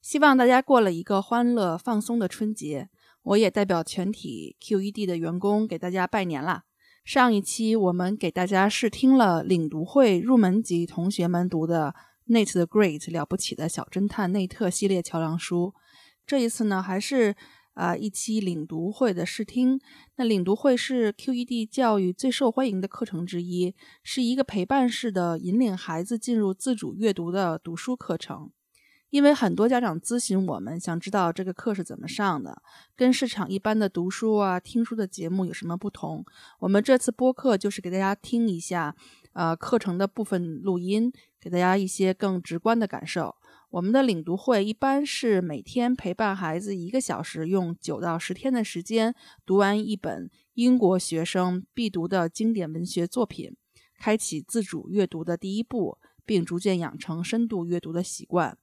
希望大家过了一个欢乐放松的春节。我也代表全体 QED 的员工给大家拜年啦。上一期我们给大家试听了领读会入门级同学们读的 Nate the Great 了不起的小侦探内特系列桥梁书。这一次呢，还是啊一期领读会的试听。那领读会是 QED 教育最受欢迎的课程之一，是一个陪伴式的引领孩子进入自主阅读的读书课程。因为很多家长咨询我们，想知道这个课是怎么上的，跟市场一般的读书啊、听书的节目有什么不同。我们这次播客就是给大家听一下，呃，课程的部分录音，给大家一些更直观的感受。我们的领读会一般是每天陪伴孩子一个小时，用九到十天的时间读完一本英国学生必读的经典文学作品，开启自主阅读的第一步，并逐渐养成深度阅读的习惯。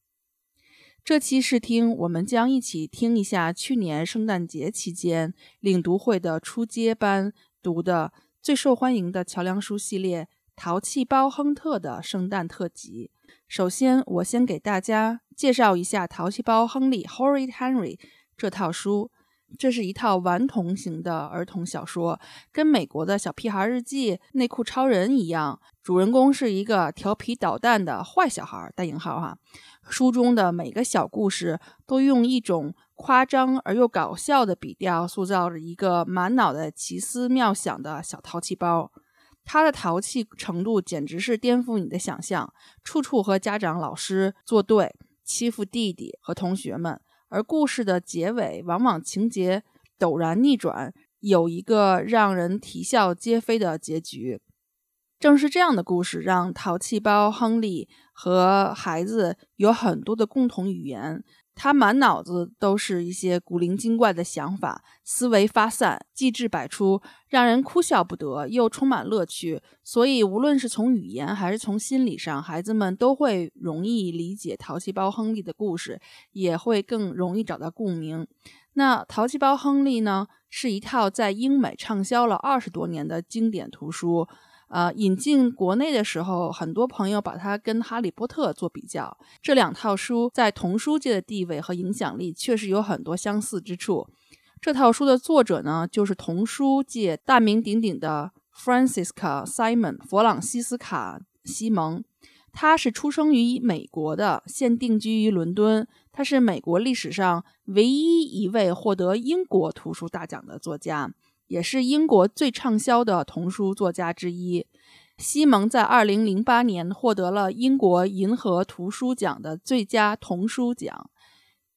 这期试听，我们将一起听一下去年圣诞节期间领读会的初阶班读的最受欢迎的桥梁书系列《淘气包亨特》的圣诞特辑。首先，我先给大家介绍一下《淘气包亨利》（Horrid Henry） 这套书。这是一套顽童型的儿童小说，跟美国的《小屁孩日记》《内裤超人》一样，主人公是一个调皮捣蛋的坏小孩（带引号哈）。书中的每个小故事都用一种夸张而又搞笑的笔调，塑造着一个满脑袋奇思妙想的小淘气包。他的淘气程度简直是颠覆你的想象，处处和家长、老师作对，欺负弟弟和同学们。而故事的结尾往往情节陡然逆转，有一个让人啼笑皆非的结局。正是这样的故事，让淘气包亨利和孩子有很多的共同语言。他满脑子都是一些古灵精怪的想法，思维发散，机智百出，让人哭笑不得，又充满乐趣。所以，无论是从语言还是从心理上，孩子们都会容易理解淘气包亨利的故事，也会更容易找到共鸣。那淘气包亨利呢，是一套在英美畅销了二十多年的经典图书。呃，引进国内的时候，很多朋友把它跟《哈利波特》做比较。这两套书在童书界的地位和影响力确实有很多相似之处。这套书的作者呢，就是童书界大名鼎鼎的 Francisca Simon 弗朗西斯卡西蒙。他是出生于美国的，现定居于伦敦。他是美国历史上唯一一位获得英国图书大奖的作家。也是英国最畅销的童书作家之一。西蒙在2008年获得了英国银河图书奖的最佳童书奖。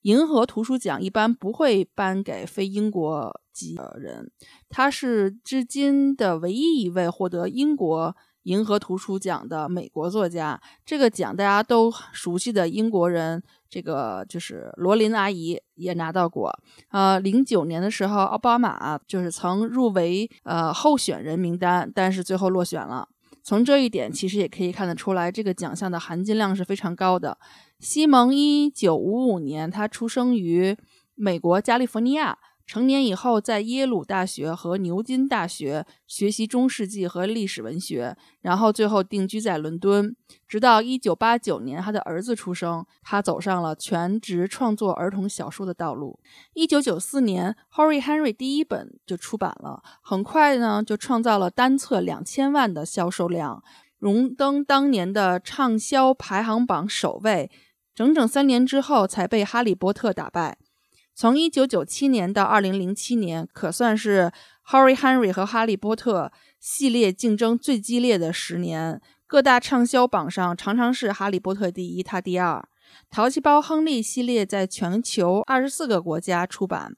银河图书奖一般不会颁给非英国籍的人。他是至今的唯一一位获得英国。银河图书奖的美国作家，这个奖大家都熟悉的英国人，这个就是罗琳阿姨也拿到过。呃，零九年的时候，奥巴马就是曾入围呃候选人名单，但是最后落选了。从这一点其实也可以看得出来，这个奖项的含金量是非常高的。西蒙一九五五年，他出生于美国加利福尼亚。成年以后，在耶鲁大学和牛津大学学习中世纪和历史文学，然后最后定居在伦敦。直到1989年，他的儿子出生，他走上了全职创作儿童小说的道路。1994年，《Horry Henry》第一本就出版了，很快呢就创造了单册两千万的销售量，荣登当年的畅销排行榜首位。整整三年之后，才被《哈利波特》打败。从一九九七年到二零零七年，可算是《Harry Henry》和《哈利波特》系列竞争最激烈的十年。各大畅销榜上常常是《哈利波特》第一，他第二。《淘气包亨利》系列在全球二十四个国家出版，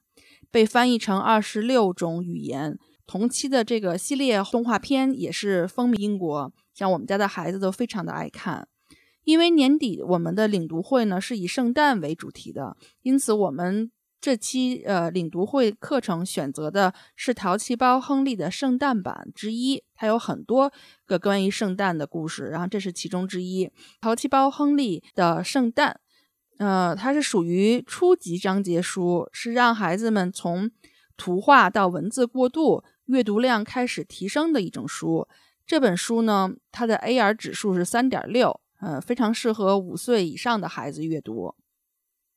被翻译成二十六种语言。同期的这个系列动画片也是风靡英国，像我们家的孩子都非常的爱看。因为年底我们的领读会呢是以圣诞为主题的，因此我们这期呃领读会课程选择的是淘气包亨利的圣诞版之一，它有很多个关于圣诞的故事，然后这是其中之一。淘气包亨利的圣诞，呃，它是属于初级章节书，是让孩子们从图画到文字过渡，阅读量开始提升的一种书。这本书呢，它的 AR 指数是三点六。呃，非常适合五岁以上的孩子阅读。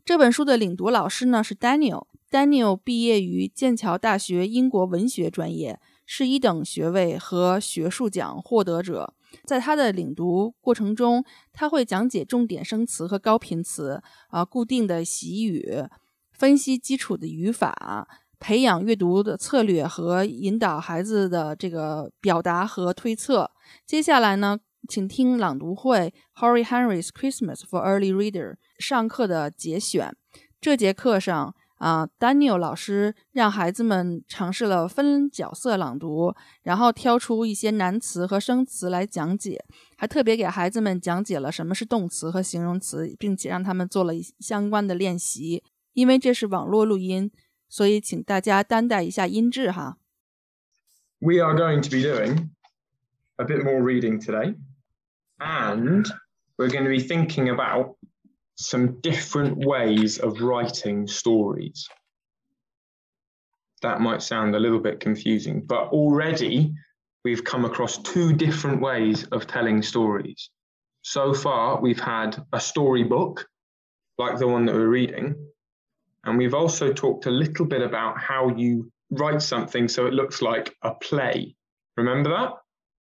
这本书的领读老师呢是 Daniel。Daniel 毕业于剑桥大学英国文学专业，是一等学位和学术奖获得者。在他的领读过程中，他会讲解重点生词和高频词，啊，固定的习语，分析基础的语法，培养阅读的策略和引导孩子的这个表达和推测。接下来呢？请听朗读会《Horry Henry's Christmas for Early Reader》上课的节选。这节课上啊，Daniel 老师让孩子们尝试了分角色朗读，然后挑出一些难词和生词来讲解，还特别给孩子们讲解了什么是动词和形容词，并且让他们做了相关的练习。因为这是网络录音，所以请大家担待一下音质哈。We are going to be doing a bit more reading today. And we're going to be thinking about some different ways of writing stories. That might sound a little bit confusing, but already we've come across two different ways of telling stories. So far, we've had a storybook, like the one that we're reading, and we've also talked a little bit about how you write something so it looks like a play. Remember that?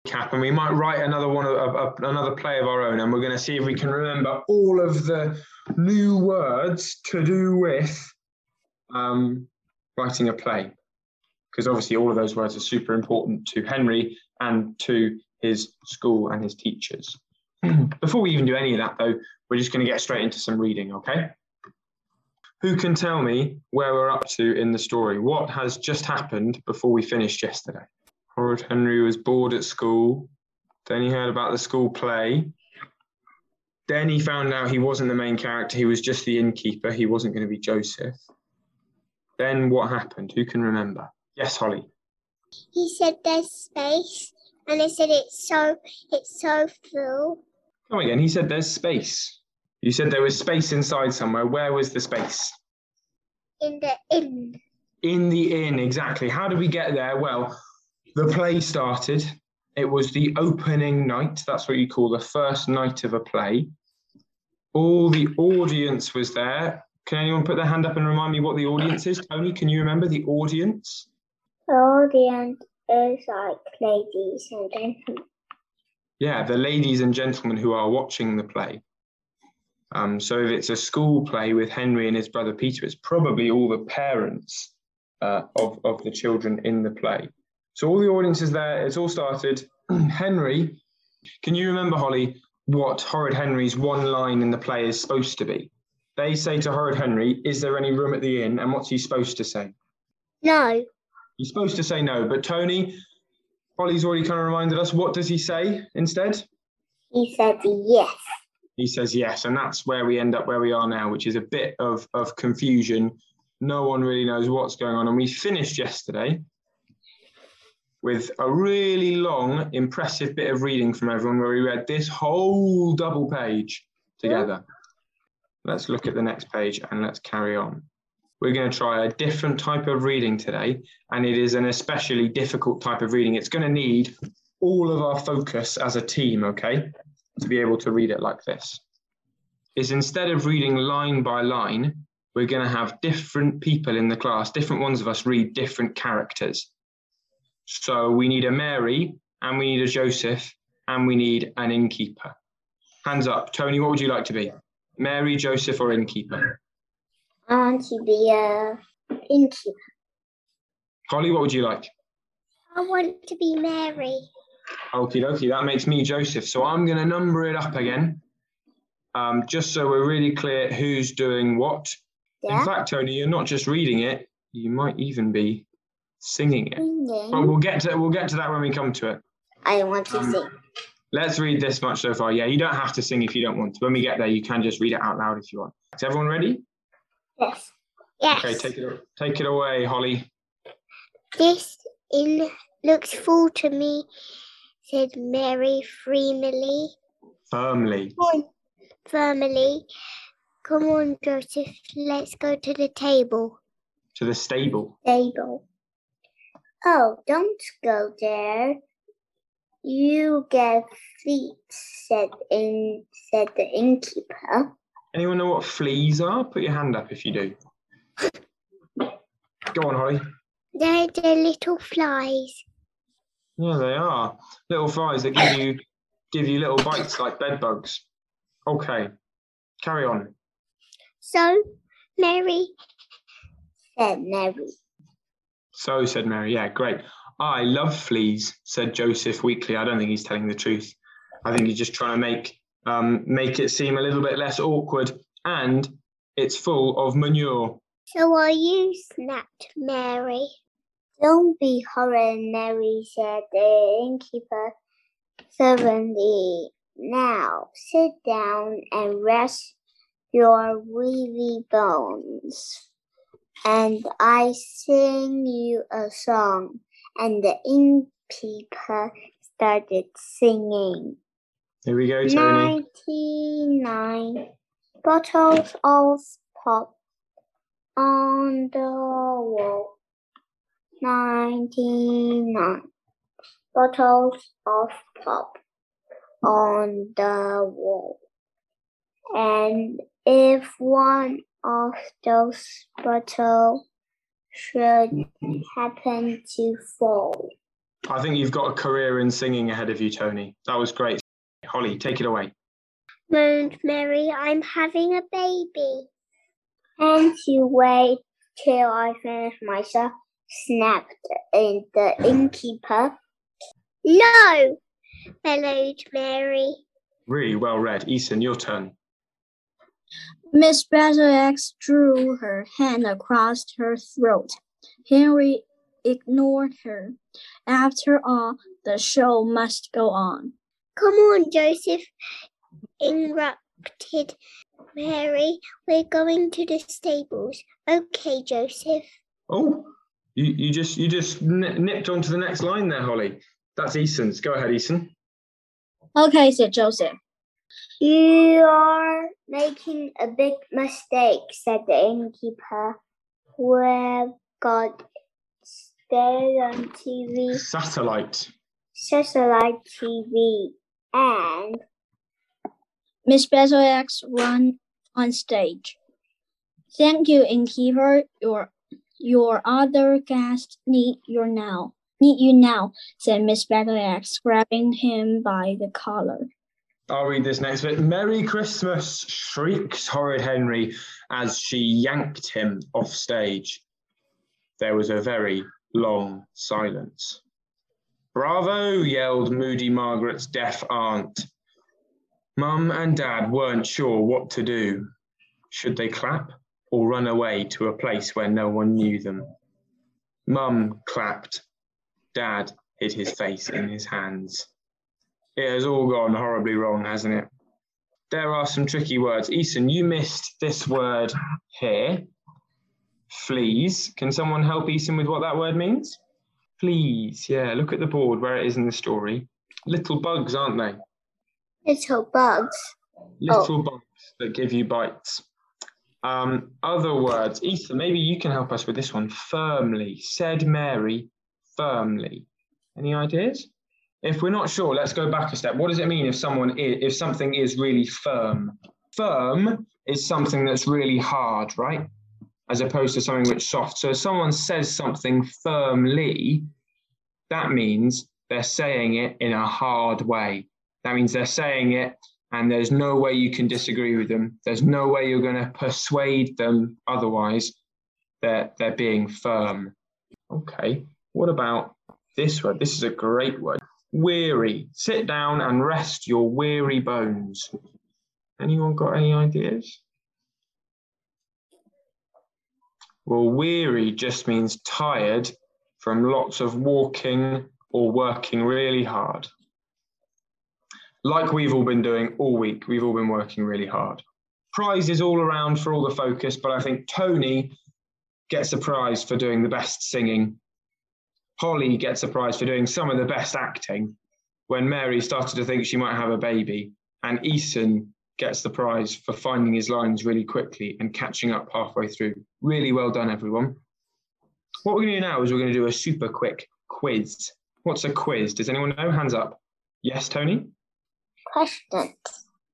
Cap and we might write another one of, another play of our own and we're going to see if we can remember all of the new words to do with um, writing a play. Because obviously all of those words are super important to henry and to his school and his teachers. Before we even do any of that though we're just going to get straight into some reading okay? Who can tell me where we're up to in the story? What has just happened before we finished yesterday Horrid Henry was bored at school. Then he heard about the school play. Then he found out he wasn't the main character, he was just the innkeeper. He wasn't going to be Joseph. Then what happened? Who can remember? Yes, Holly. He said there's space, and I said it's so it's so full. Come again. He said there's space. You said there was space inside somewhere. Where was the space? In the inn. In the inn, exactly. How did we get there? Well, the play started. It was the opening night. That's what you call the first night of a play. All the audience was there. Can anyone put their hand up and remind me what the audience is? Tony, can you remember the audience? The audience is like ladies and gentlemen. Yeah, the ladies and gentlemen who are watching the play. Um, so if it's a school play with Henry and his brother Peter, it's probably all the parents uh, of, of the children in the play. So all the audience is there. It's all started. Henry, can you remember, Holly, what Horrid Henry's one line in the play is supposed to be? They say to Horrid Henry, Is there any room at the inn? And what's he supposed to say? No. He's supposed to say no. But Tony, Holly's already kind of reminded us. What does he say instead? He said yes. He says yes. And that's where we end up where we are now, which is a bit of, of confusion. No one really knows what's going on. And we finished yesterday with a really long, impressive bit of reading from everyone where we read this whole double page together. Let's look at the next page and let's carry on. We're going to try a different type of reading today, and it is an especially difficult type of reading. It's going to need all of our focus as a team, okay, to be able to read it like this. Is instead of reading line by line, we're going to have different people in the class, different ones of us read different characters. So we need a Mary and we need a Joseph and we need an innkeeper. Hands up. Tony, what would you like to be? Mary, Joseph, or innkeeper? I want to be a innkeeper. Holly, what would you like? I want to be Mary. Okie dokie, that makes me Joseph. So I'm going to number it up again, um, just so we're really clear who's doing what. Yeah. In fact, Tony, you're not just reading it, you might even be singing it. But we'll get to we'll get to that when we come to it. I want to um, sing. Let's read this much so far. Yeah, you don't have to sing if you don't want to. When we get there, you can just read it out loud if you want. Is everyone ready? Yes. Yes. Okay, take it take it away, Holly. This in looks full to me, said Mary freely. Firmly. Firmly. Come on, Joseph. Let's go to the table. To the stable. Table. Oh, don't go there. You get fleas, said in said the innkeeper. Anyone know what fleas are? Put your hand up if you do. Go on, Holly. They're the little flies. Yeah, they are. Little flies that give you give you little bites like bed bugs. Okay. Carry on. So, Mary said Mary. So said Mary. Yeah, great. I love fleas, said Joseph weakly. I don't think he's telling the truth. I think he's just trying to make um, make it seem a little bit less awkward. And it's full of manure. So are you? snapped Mary. Don't be horrid, Mary, said the innkeeper fervently. Now sit down and rest your weary bones. And I sing you a song. And the innkeeper started singing. Here we go, Tony. 99 bottles of pop on the wall. 99 bottles of pop on the wall. And if one of those bottles should mm-hmm. happen to fall, I think you've got a career in singing ahead of you, Tony. That was great. Holly, take it away. moaned Mary, I'm having a baby. And you wait till I finish myself, snapped in the innkeeper. No, bellowed Mary. Really well read. Eason, your turn. Miss Battleaxe drew her hand across her throat. Henry ignored her. After all, the show must go on. Come on, Joseph, interrupted Mary. We're going to the stables. Okay, Joseph. Oh, you, you just you just n- nipped onto the next line there, Holly. That's Eason's. Go ahead, Eason. Okay, said Joseph. You are making a big mistake, said the innkeeper. We've got stay on TV, Satellite. satellite TV, and Miss Battleaxe ran on stage. Thank you, innkeeper. Your your other guests need you now. Need you now, said Miss Battleaxe, grabbing him by the collar. I'll read this next bit. Merry Christmas, shrieked horrid Henry as she yanked him off stage. There was a very long silence. Bravo, yelled moody Margaret's deaf aunt. Mum and Dad weren't sure what to do. Should they clap or run away to a place where no one knew them? Mum clapped. Dad hid his face in his hands. It has all gone horribly wrong, hasn't it? There are some tricky words. Eason, you missed this word here. Fleas. Can someone help Eason with what that word means? Fleas. Yeah, look at the board where it is in the story. Little bugs, aren't they? little bugs. Little bugs that give you bites. Um, other words. Ethan, maybe you can help us with this one. Firmly. Said Mary, firmly. Any ideas? If we're not sure, let's go back a step. What does it mean if someone is, if something is really firm? Firm is something that's really hard, right? As opposed to something that's soft. So if someone says something firmly, that means they're saying it in a hard way. That means they're saying it and there's no way you can disagree with them. There's no way you're going to persuade them otherwise. They're, they're being firm. Okay, what about this word? This is a great word. Weary. Sit down and rest your weary bones. Anyone got any ideas? Well, weary just means tired from lots of walking or working really hard. like we've all been doing all week. We've all been working really hard. Prizes all around for all the focus, but I think Tony gets a prize for doing the best singing. Holly gets a prize for doing some of the best acting when Mary started to think she might have a baby. And Eason gets the prize for finding his lines really quickly and catching up halfway through. Really well done, everyone. What we're going to do now is we're going to do a super quick quiz. What's a quiz? Does anyone know? Hands up. Yes, Tony? Questions.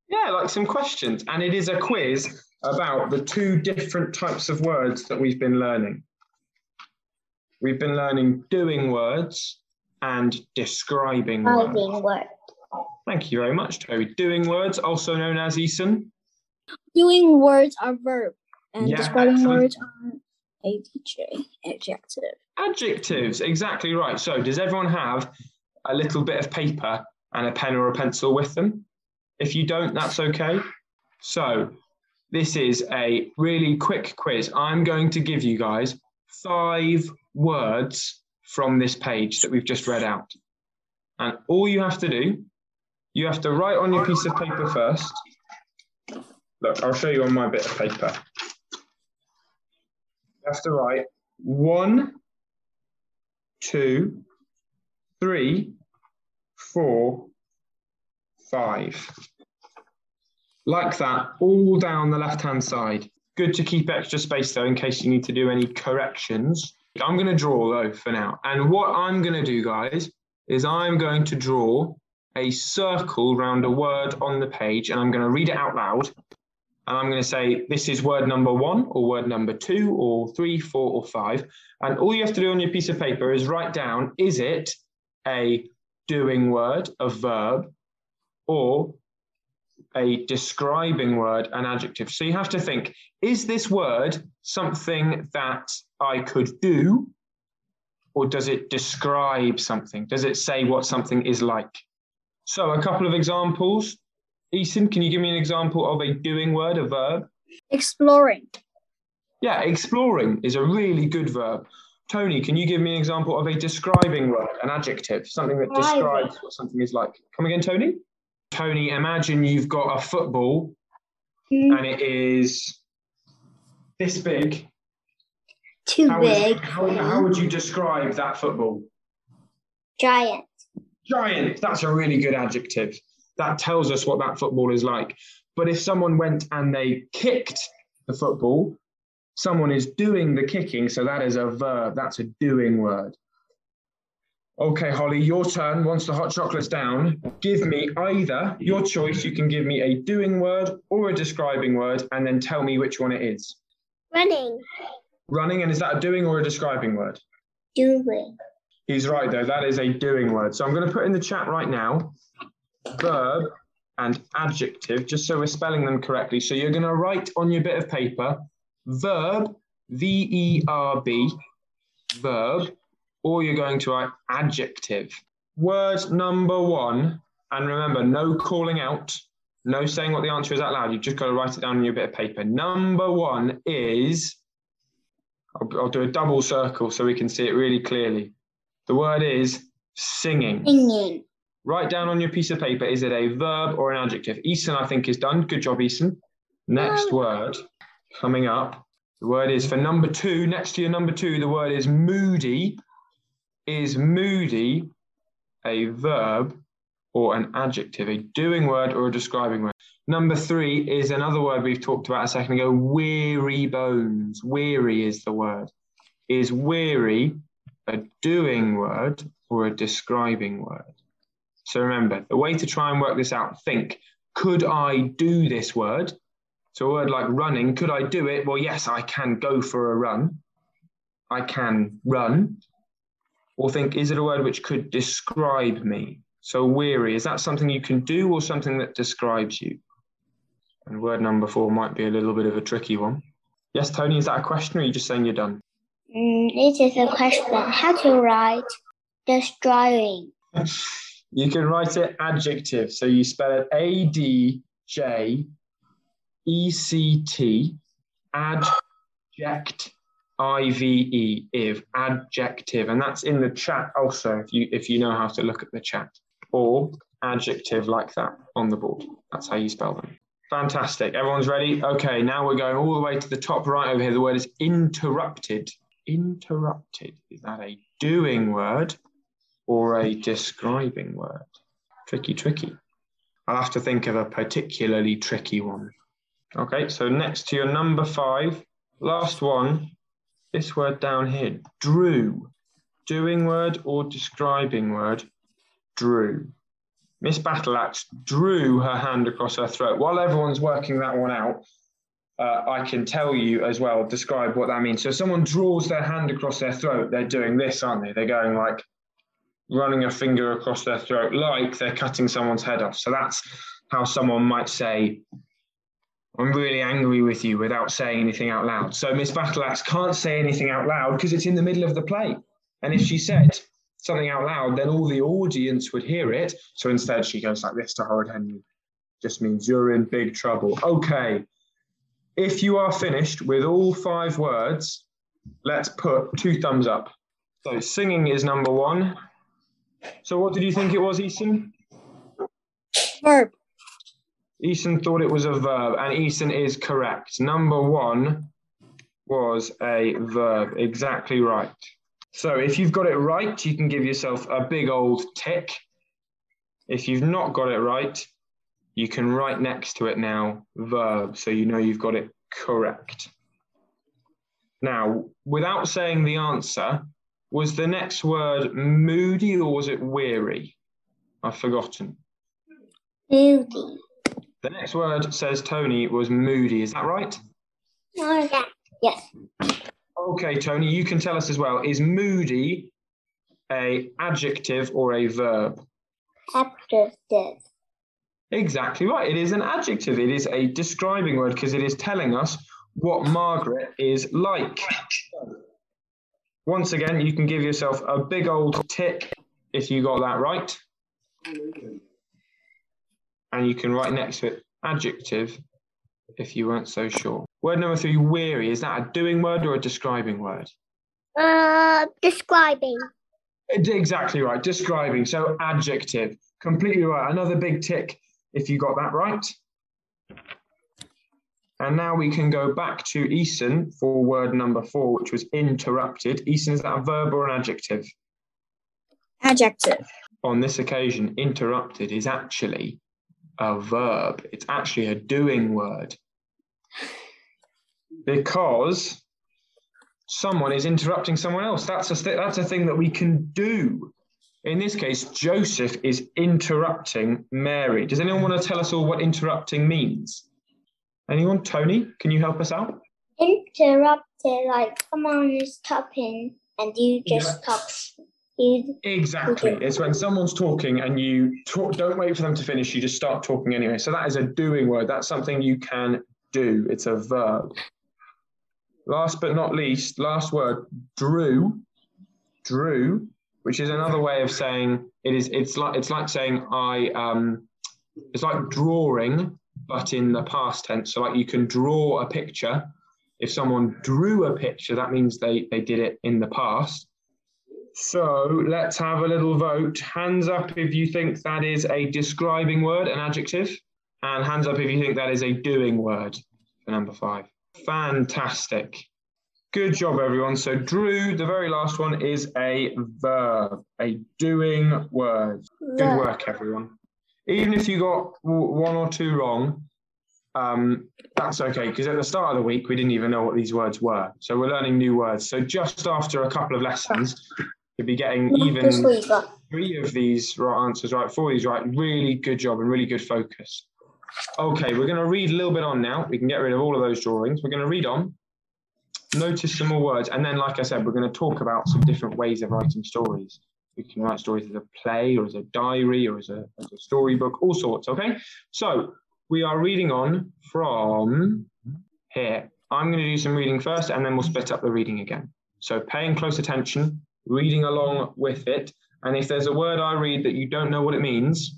Yeah, like some questions. And it is a quiz about the two different types of words that we've been learning. We've been learning doing words and describing words. Thank you very much, Toby. Doing words, also known as Eason. Doing words are verb, and Yeah, describing excellent. words are adj adjective. Adjectives, exactly right. So, does everyone have a little bit of paper and a pen or a pencil with them? If you don't, that's okay. So, this is a really quick quiz. I'm going to give you guys five words from this page that we've just read out. And all you have to do, you have to write on your piece of paper first. Look, I'll show you on my bit of paper. You have to write one, two, three, four, five. Like that, all down the left hand side. Good to keep extra space though, in case you need to do any corrections. I'm going to draw though for now. And what I'm going to do, guys, is I'm going to draw a circle round a word on the page and I'm going to read it out loud. And I'm going to say, this is word number one, or word number two, or three, four, or five. And all you have to do on your piece of paper is write down is it a doing word, a verb, or a describing word, an adjective? So you have to think is this word something that I could do, or does it describe something? Does it say what something is like? So, a couple of examples. Eason, can you give me an example of a doing word, a verb? Exploring. Yeah, exploring is a really good verb. Tony, can you give me an example of a describing word, an adjective, something that describes what something is like? Come again, Tony? Tony, imagine you've got a football Mm, and it is this big. Too How would- big. how, how would you describe that football? Giant. Giant. That's a really good adjective. That tells us what that football is like. But if someone went and they kicked the football, someone is doing the kicking. So that is a verb. That's a doing word. Okay, Holly, your turn. Once the hot chocolate's down, give me either your choice. You can give me a doing word or a describing word, and then tell me which one it is. Running. Running, and is that a doing or a describing word? Doing. He's right, though. That is a doing word. So I'm going to put in the chat right now verb and adjective, just so we're spelling them correctly. So you're going to write on your bit of paper verb, V E R B, verb, or you're going to write adjective. Word number one, and remember, no calling out, no saying what the answer is out loud. You've just got to write it down on your bit of paper. Number one is, I'll, I'll do a double circle so we can see it really clearly. The word is singing. Singing. Write down on your piece of paper, is it a verb or an adjective? Eason, I think, is done. Good job, Eason. Next oh. word coming up. The word is for number two, next to your number two, the word is moody. Is moody a verb or an adjective, a doing word or a describing word? Number three is another word we've talked about a second ago weary bones. Weary is the word. Is weary a doing word or a describing word? So remember, the way to try and work this out, think, could I do this word? So a word like running, could I do it? Well, yes, I can go for a run. I can run. Or think, is it a word which could describe me? So weary, is that something you can do or something that describes you? And word number four might be a little bit of a tricky one. Yes, Tony, is that a question or are you just saying you're done? Mm, this is a question. How to write destroying. You can write it adjective. So you spell it A D J E C T, adject I V E, if adjective, and that's in the chat also. If you if you know how to look at the chat, or adjective like that on the board. That's how you spell them. Fantastic. Everyone's ready? Okay, now we're going all the way to the top right over here. The word is interrupted. Interrupted. Is that a doing word or a describing word? Tricky, tricky. I'll have to think of a particularly tricky one. Okay, so next to your number five, last one, this word down here, drew. Doing word or describing word? Drew. Miss Battleaxe drew her hand across her throat. While everyone's working that one out, uh, I can tell you as well, describe what that means. So someone draws their hand across their throat, they're doing this, aren't they? They're going like running a finger across their throat, like they're cutting someone's head off. So that's how someone might say, I'm really angry with you without saying anything out loud. So Miss Battleaxe can't say anything out loud because it's in the middle of the play. And if she said, something out loud, then all the audience would hear it. So instead, she goes like this to Horrid Henry. Just means you're in big trouble. Okay. If you are finished with all five words, let's put two thumbs up. So singing is number one. So what did you think it was, Eason? Verb. Eason thought it was a verb, and Eason is correct. Number one was a verb. Exactly right. So if you've got it right, you can give yourself a big old tick. If you've not got it right, you can write next to it now verb, so you know you've got it correct. Now, without saying the answer, was the next word moody or was it weary? I've forgotten. Moody. The next word says Tony was moody. Is that right? No, that. Yes. Okay, Tony, you can tell us as well. Is moody a adjective or a verb? Adjective. Exactly right. It is an adjective. It is a describing word because it is telling us what Margaret is like. Once again, you can give yourself a big old tick if you got that right. And you can write next to it adjective if you weren't so sure. Word number three, weary. Is that a doing word or a describing word? Uh, describing. Exactly right. Describing. So adjective. Completely right. Another big tick if you got that right. And now we can go back to Eason for word number four, which was interrupted. Eason, is that a verb or an adjective? Adjective. On this occasion, interrupted is actually a verb. It's actually a doing word. Because someone is interrupting someone else. That's a that's a thing that we can do. In this case, Joseph is interrupting Mary. Does anyone want to tell us all what interrupting means? Anyone? Tony, can you help us out? Interrupted, like someone is talking and you just talk. You, Exactly. Okay. It's when someone's talking and you talk, don't wait for them to finish, you just start talking anyway. So that is a doing word. That's something you can do. It's a verb. Last but not least, last word, drew. Drew, which is another way of saying it is it's like it's like saying I um it's like drawing, but in the past tense. So like you can draw a picture. If someone drew a picture, that means they, they did it in the past. So let's have a little vote. Hands up if you think that is a describing word, an adjective, and hands up if you think that is a doing word for number five. Fantastic. Good job, everyone. So, drew, the very last one, is a verb, a doing word. Good work, everyone. Even if you got one or two wrong, um, that's okay because at the start of the week we didn't even know what these words were. So we're learning new words. So just after a couple of lessons, you'll be getting even three of these right answers right, four of these right. Really good job and really good focus. Okay, we're going to read a little bit on now. We can get rid of all of those drawings. We're going to read on, notice some more words, and then, like I said, we're going to talk about some different ways of writing stories. We can write stories as a play, or as a diary, or as a, as a storybook, all sorts. Okay, so we are reading on from here. I'm going to do some reading first, and then we'll split up the reading again. So paying close attention, reading along with it, and if there's a word I read that you don't know what it means,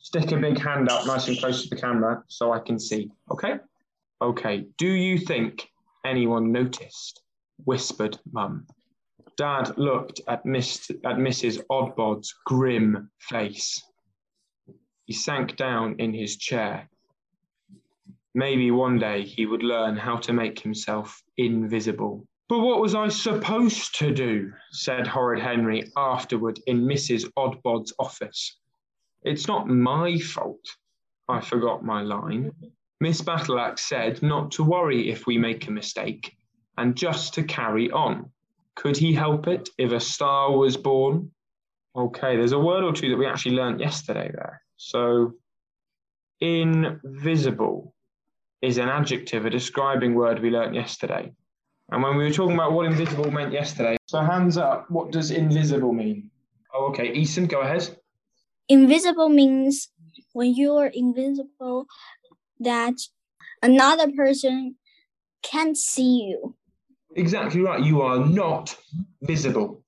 stick a big hand up nice and close to the camera so I can see. Okay? Okay. Do you think anyone noticed? Whispered Mum. Dad looked at Miss at Mrs. Oddbod's grim face. He sank down in his chair. Maybe one day he would learn how to make himself invisible. But what was I supposed to do? said Horrid Henry afterward in Mrs. Oddbod's office. It's not my fault. I mm. forgot my line. Miss Battleaxe said not to worry if we make a mistake and just to carry on. Could he help it if a star was born? Okay, there's a word or two that we actually learnt yesterday there. So, invisible is an adjective, a describing word we learnt yesterday. And when we were talking about what invisible meant yesterday, so hands up, what does invisible mean? Oh, okay, Eason, go ahead. Invisible means when you are invisible, that another person can't see you. Exactly right, you are not visible.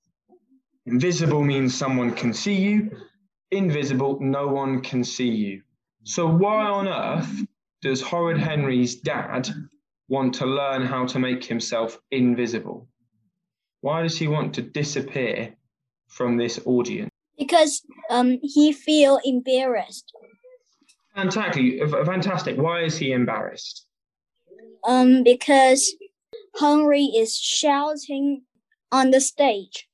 Invisible means someone can see you, invisible, no one can see you. So, why on earth does Horrid Henry's dad want to learn how to make himself invisible? Why does he want to disappear from this audience? Because um, he feel embarrassed. Fantastic. Fantastic. Why is he embarrassed? Um, because Henry is shouting on the stage.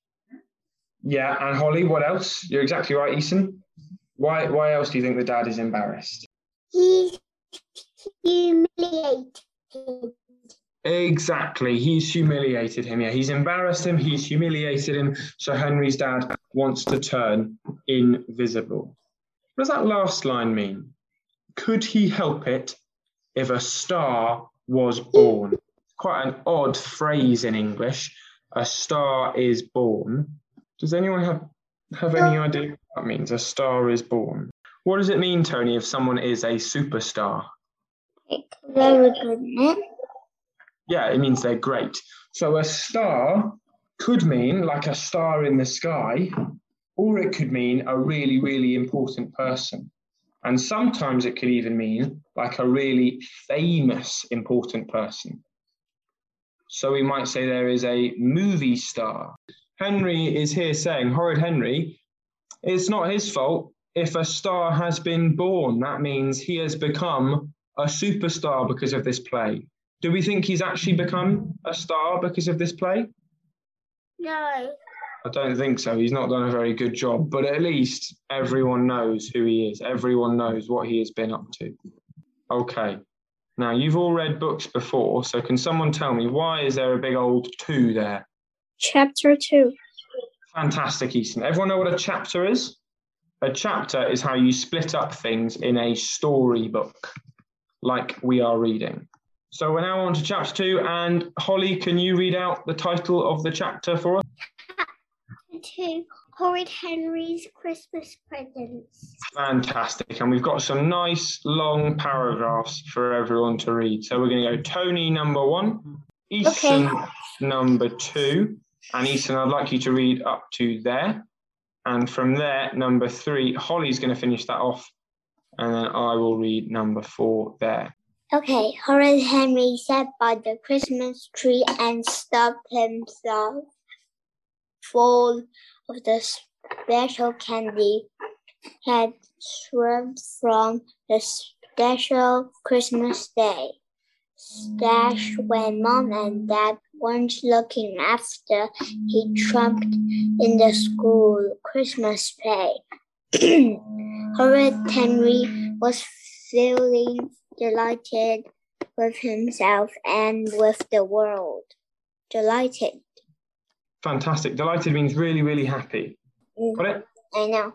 Yeah, and Holly, what else? You're exactly right, Eason. Why why else do you think the dad is embarrassed? He's humiliated. Exactly. He's humiliated him. Yeah, he's embarrassed him, he's humiliated him. So Henry's dad wants to turn invisible. What does that last line mean? Could he help it if a star was born? Quite an odd phrase in English. A star is born. Does anyone have, have any idea what that means? A star is born. What does it mean, Tony, if someone is a superstar? Very good, man. Yeah, it means they're great. So a star could mean like a star in the sky, or it could mean a really, really important person. And sometimes it could even mean like a really famous, important person. So we might say there is a movie star. Henry is here saying, Horrid Henry, it's not his fault if a star has been born. That means he has become a superstar because of this play. Do we think he's actually become a star because of this play? No. I don't think so. He's not done a very good job, but at least everyone knows who he is. Everyone knows what he has been up to. Okay. Now, you've all read books before, so can someone tell me why is there a big old two there? Chapter 2. Fantastic, Easton. Everyone know what a chapter is? A chapter is how you split up things in a storybook, like we are reading. So we're now on to chapter two, and Holly, can you read out the title of the chapter for us? Chapter Two Horrid Henry's Christmas presents. Fantastic. And we've got some nice long paragraphs for everyone to read. So we're going to go Tony number one, Easton number two, and Easton, I'd like you to read up to there. And from there, number three, Holly's going to finish that off. And then I will read number four there. Okay, Horace Henry sat by the Christmas tree and stuffed himself full of the special candy he had shrubs from the special Christmas day. Stash when mom and dad weren't looking after, he trumped in the school Christmas play. Horace Henry was feeling delighted with himself and with the world. Delighted. Fantastic. Delighted means really, really happy. Mm. Got it? I know.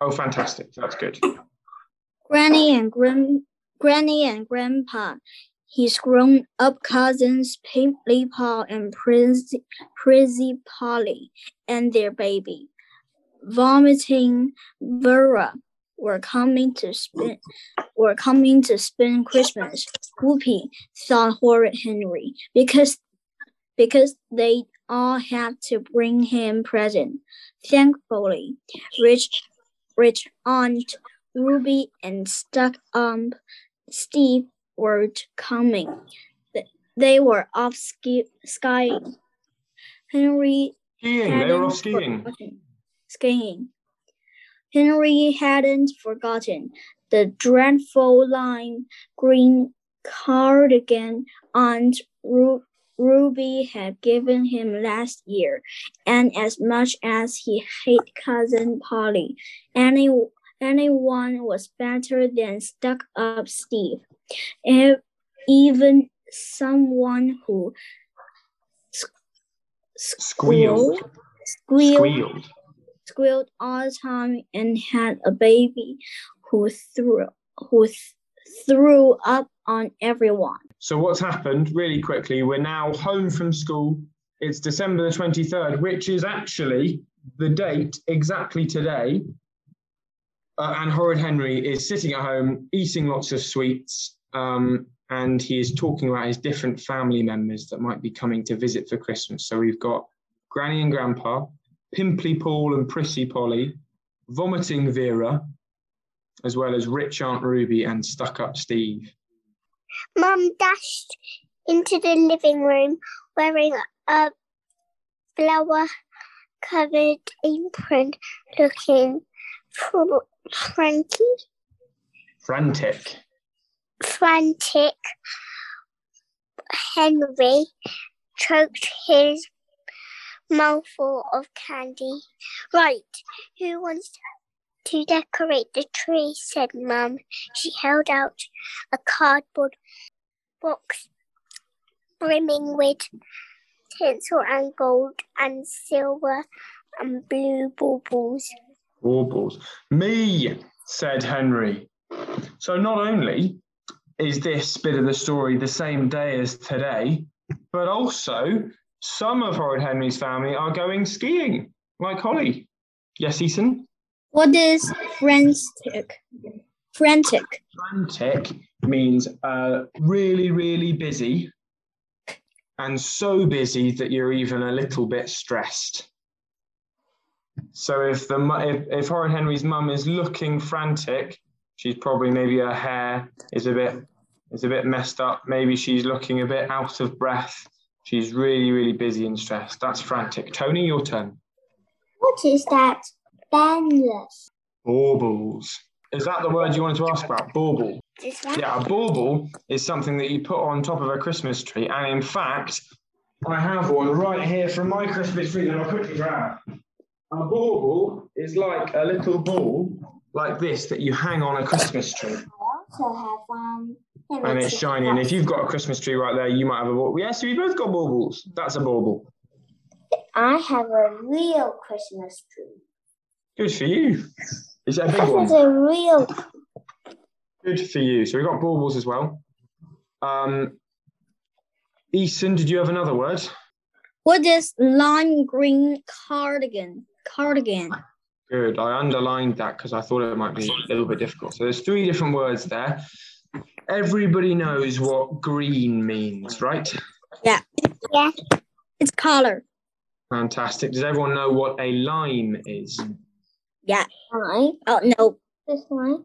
Oh, fantastic. That's good. Granny and Gran- Granny and Grandpa, his grown-up cousins Pimply Paul and Prissy, Prissy Polly, and their baby, vomiting Vera, were coming to spend were coming to spend Christmas. Whoopee, thought horrid Henry, because because they all had to bring him present. Thankfully, rich rich Aunt Ruby and stuck ump Steve weren't coming. They were off ski- skiing. Henry Skiing. They were off skiing. Skiing. Henry hadn't forgotten the dreadful lime green cardigan Aunt Ru- Ruby had given him last year, and as much as he hated Cousin Polly, any anyone was better than stuck up Steve. Even someone who Squealed. squealed, Squealed. Squealed all the time and had a baby who threw who th- threw up on everyone. So what's happened really quickly? We're now home from school. It's December the 23rd, which is actually the date exactly today. Uh, and Horrid Henry is sitting at home eating lots of sweets. Um, and he is talking about his different family members that might be coming to visit for Christmas. So we've got Granny and Grandpa, Pimply Paul and Prissy Polly, Vomiting Vera, as well as Rich Aunt Ruby and Stuck Up Steve. Mum dashed into the living room wearing a flower covered apron, looking fr- franky, Frantic. frantic. Henry choked his mouthful of candy. Right, who wants to decorate the tree? said Mum. She held out a cardboard box brimming with tinsel and gold and silver and blue baubles. Warbles. Me, said Henry. So not only is this bit of the story the same day as today, but also some of Horrid Henry's family are going skiing, like Holly. Yes, Eason? What is frantic? Frantic. Frantic means uh, really, really busy, and so busy that you're even a little bit stressed. So if the if, if Horrid Henry's mum is looking frantic, she's probably maybe her hair is a bit is a bit messed up. Maybe she's looking a bit out of breath. She's really, really busy and stressed. That's frantic. Tony, your turn. What is that? Bandless. Baubles. Is that the word you wanted to ask about? Bauble. Yeah, a bauble is something that you put on top of a Christmas tree. And in fact, I have one right here from my Christmas tree that I'll quickly grab. A bauble is like a little ball like this that you hang on a Christmas tree. I also have one. Let And it's see. shiny. And if you've got a Christmas tree right there, you might have a bauble. Yes, we both got baubles. That's a bauble. I have a real Christmas tree. Good for you. Is that a big This one? is a real. Good for you. So we've got baubles as well. Um, Eason, did you have another word? What is lime green cardigan? Cardigan. Good. I underlined that because I thought it might be a little bit difficult. So there's three different words there. Everybody knows what green means, right? Yeah. Yeah. It's color. Fantastic. Does everyone know what a lime is? Yeah. Right. Oh no. This one.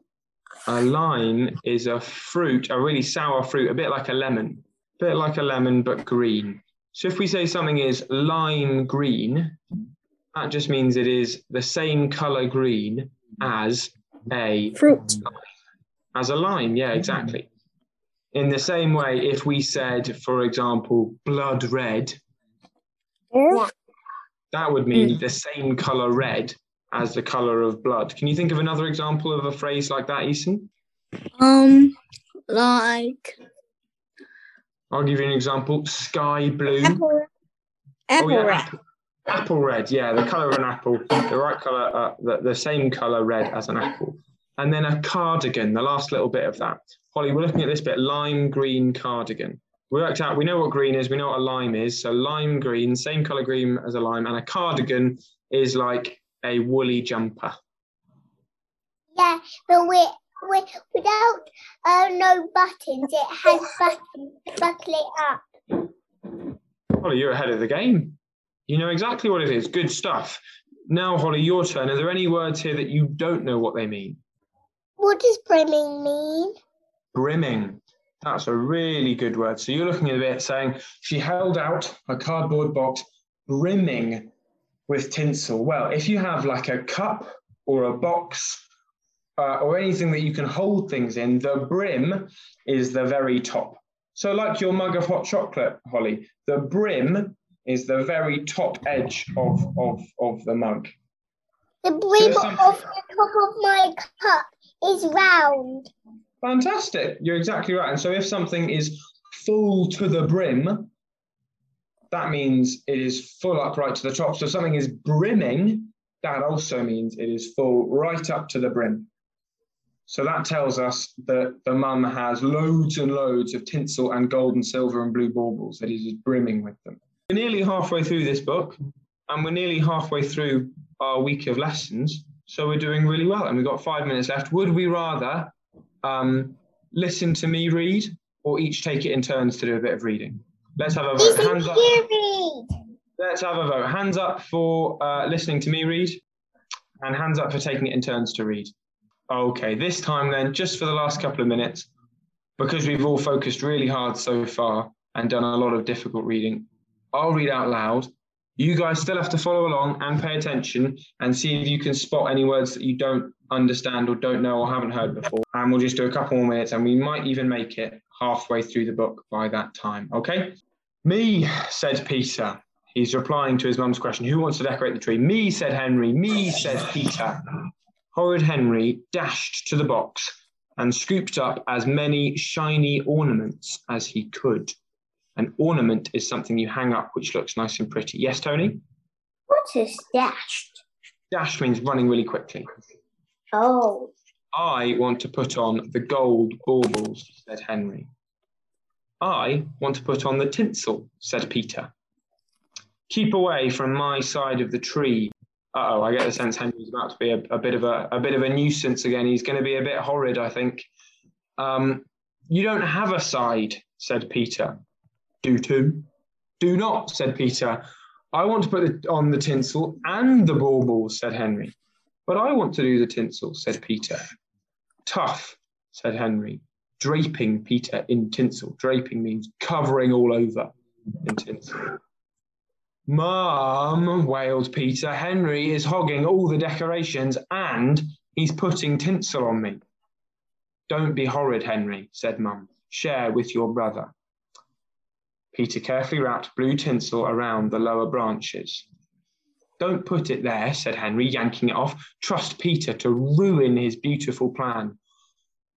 A lime is a fruit, a really sour fruit, a bit like a lemon, a bit like a lemon, but green. So if we say something is lime green, that just means it is the same color green as a Fruit. as a lime. Yeah, exactly. In the same way, if we said, for example, blood red, Yeah. that would mean the same color red as the color of blood. Can you think of another example of a phrase like that, Eason? Um, like I'll give you an example. Sky blue. Apple. apple oh, yeah, red. apple, apple red. Yeah, the color of an apple, the right color, uh, the, the same color red as an apple. And then a cardigan, the last little bit of that. Holly, we're looking at this bit lime green cardigan. We worked out, we know what green is, we know what a lime is. So lime green, same color green as a lime, and a cardigan is like a woolly jumper. Yeah, but we we without uh, no buttons, it has buttons. Buckle it up. Holly, you're ahead of the game. You know exactly what it is. Good stuff. Now, Holly, your turn. Are there any words here that you don't know what they mean? What does brimming mean? brimming. That's a really good word. So you're looking at it saying she held out a cardboard box brimming with tinsel. Well, if you have like a cup or a box uh, or anything that you can hold things in, the brim is the very top. So, like your mug of hot chocolate, Holly, the brim is the very top edge of, of, of the mug. The brim So some- of the top of my cup is round. Fantastic. You're exactly right. And so if something is full to the brim, that means it is full up right to the top. So if something is brimming, that also means it is full right up to the brim. So that tells us that the mum has loads and loads of tinsel and gold and silver and blue baubles that it is brimming with them. We're nearly halfway through this book and we're nearly halfway through our week of lessons. So we're doing really well and we've got five minutes left. Would we rather um, listen to me read or each take it in turns to do a bit of reading? Let's have a vote. Listen Hands up. read. Let's have a vote. Hands up for uh, listening to me read, and hands up for taking it in turns to read. Okay, this time then, just for the last couple of minutes, because we've all focused really hard so far and done a lot of difficult reading, I'll read out loud. You guys still have to follow along and pay attention and see if you can spot any words that you don't understand or don't know or haven't heard before. And we'll just do a couple more minutes and we might even make it halfway through the book by that time. Okay? Me, said Peter. He's replying to his mum's question Who wants to decorate the tree? Me, said Henry. Me, said Peter. Horrid Henry dashed to the box and scooped up as many shiny ornaments as he could. An ornament is something you hang up which looks nice and pretty. Yes, Tony? What is dashed? Dash means running really quickly. Oh, I want to put on the gold baubles, said Henry. I want to put on the tinsel, said Peter. Keep away from my side of the tree. Uh oh, I get the sense Henry's about to be a, a bit of a, a bit of a nuisance again. He's going to be a bit horrid, I think. Um, you don't have a side, said Peter. Do too. Do not, said Peter. I want to put it on the tinsel and the baubles, said Henry. But I want to do the tinsel, said Peter. Tough, said Henry, draping Peter in tinsel. Draping means covering all over in tinsel. Mum, wailed Peter, Henry is hogging all the decorations and he's putting tinsel on me. Don't be horrid, Henry, said Mum. Share with your brother. Peter carefully wrapped blue tinsel around the lower branches. Don't put it there, said Henry, yanking it off. Trust Peter to ruin his beautiful plan.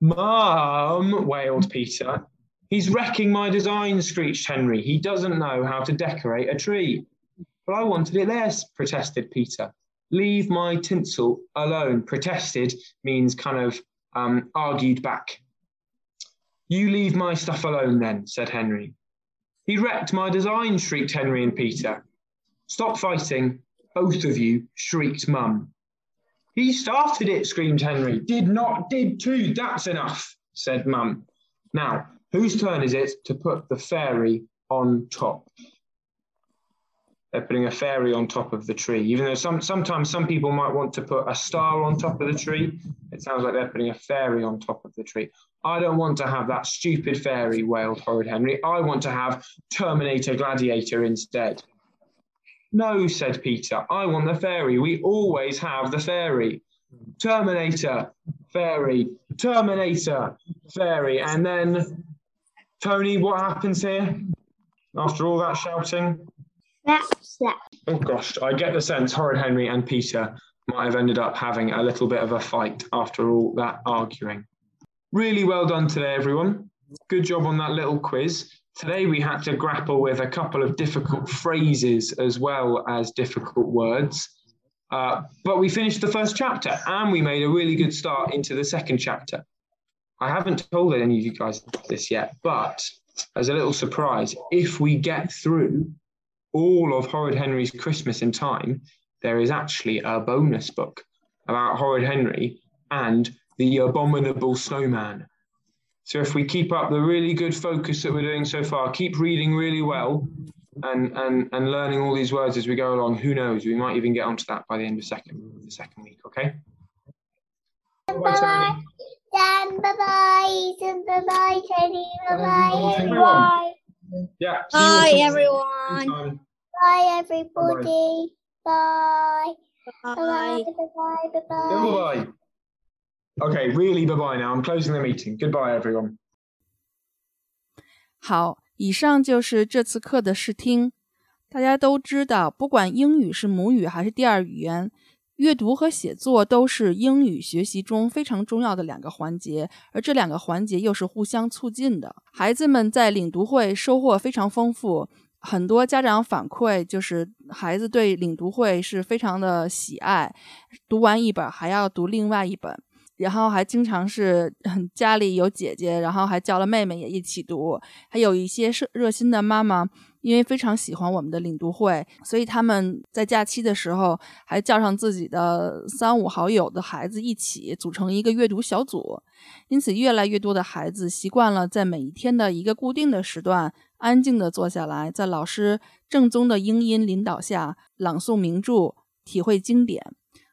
Mum, wailed Peter. He's wrecking my design, screeched Henry. He doesn't know how to decorate a tree. But I wanted it there, protested Peter. Leave my tinsel alone. Protested means kind of um, argued back. You leave my stuff alone then, said Henry. He wrecked my design, shrieked Henry and Peter. Stop fighting, both of you, shrieked Mum. He started it, screamed Henry. Did not, did too, that's enough, said Mum. Now, whose turn is it to put the fairy on top? They're putting a fairy on top of the tree. Even though some sometimes some people might want to put a star on top of the tree, it sounds like they're putting a fairy on top of the tree. I don't want to have that stupid fairy, wailed Horrid Henry. I want to have Terminator Gladiator instead. No, said Peter. I want the fairy. We always have the fairy. Terminator, fairy, Terminator, fairy. And then, Tony, what happens here after all that shouting? Oh gosh, I get the sense Horrid Henry and Peter might have ended up having a little bit of a fight after all that arguing. Really well done today, everyone. Good job on that little quiz. Today we had to grapple with a couple of difficult phrases as well as difficult words. Uh, but we finished the first chapter and we made a really good start into the second chapter. I haven't told any of you guys this yet, but as a little surprise, if we get through all of Horrid Henry's Christmas in time, there is actually a bonus book about Horrid Henry and the abominable snowman. So if we keep up the really good focus that we're doing so far, keep reading really well and, and, and learning all these words as we go along, who knows, we might even get onto that by the end of second, the second week, okay? Bye, Tony. Then bye bye. Bye bye, Teddy. Bye bye, everyone. everyone. Yeah. see you all Bye, soon. everyone. Time. Bye, everybody. Bye. Bye bye. Bye bye. Bye bye. Goodbye. Okay, really bye bye now. I'm closing the meeting. Goodbye, everyone. 好，以上就是这次课的试听。大家都知道，不管英语是母语还是第二语言，阅读和写作都是英语学习中非常重要的两个环节，而这两个环节又是互相促进的。孩子们在领读会收获非常丰富，很多家长反馈就是孩子对领读会是非常的喜爱，读完一本还要读另外一本。然后还经常是家里有姐姐，然后还叫了妹妹也一起读。还有一些热热心的妈妈，因为非常喜欢我们的领读会，所以他们在假期的时候还叫上自己的三五好友的孩子一起组成一个阅读小组。因此，越来越多的孩子习惯了在每一天的一个固定的时段，安静的坐下来，在老师正宗的英音领导下朗诵名著，体会经典。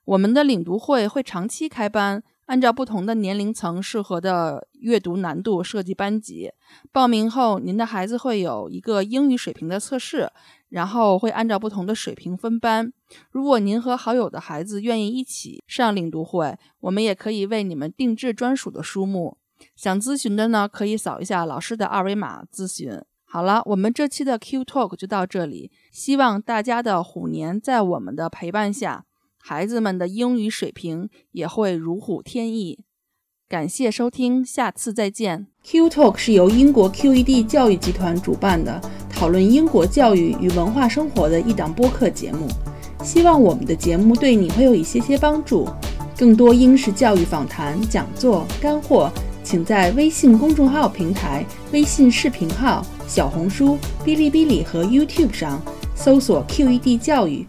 我们的领读会会长期开班。按照不同的年龄层适合的阅读难度设计班级。报名后，您的孩子会有一个英语水平的测试，然后会按照不同的水平分班。如果您和好友的孩子愿意一起上领读会，我们也可以为你们定制专属的书目。想咨询的呢，可以扫一下老师的二维码咨询。好了，我们这期的 Q Talk 就到这里。希望大家的虎年在我们的陪伴下。孩子们的英语水平也会如虎添翼。感谢收听，下次再见。Q Talk 是由英国 QED 教育集团主办的，讨论英国教育与文化生活的一档播客节目。希望我们的节目对你会有一些些帮助。更多英式教育访谈、讲座、干货，请在微信公众号平台、微信视频号、小红书、哔哩哔哩和 YouTube 上搜索 QED 教育。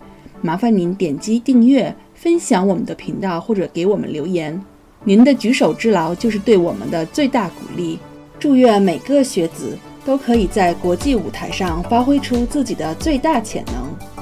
麻烦您点击订阅、分享我们的频道，或者给我们留言。您的举手之劳就是对我们的最大鼓励。祝愿每个学子都可以在国际舞台上发挥出自己的最大潜能。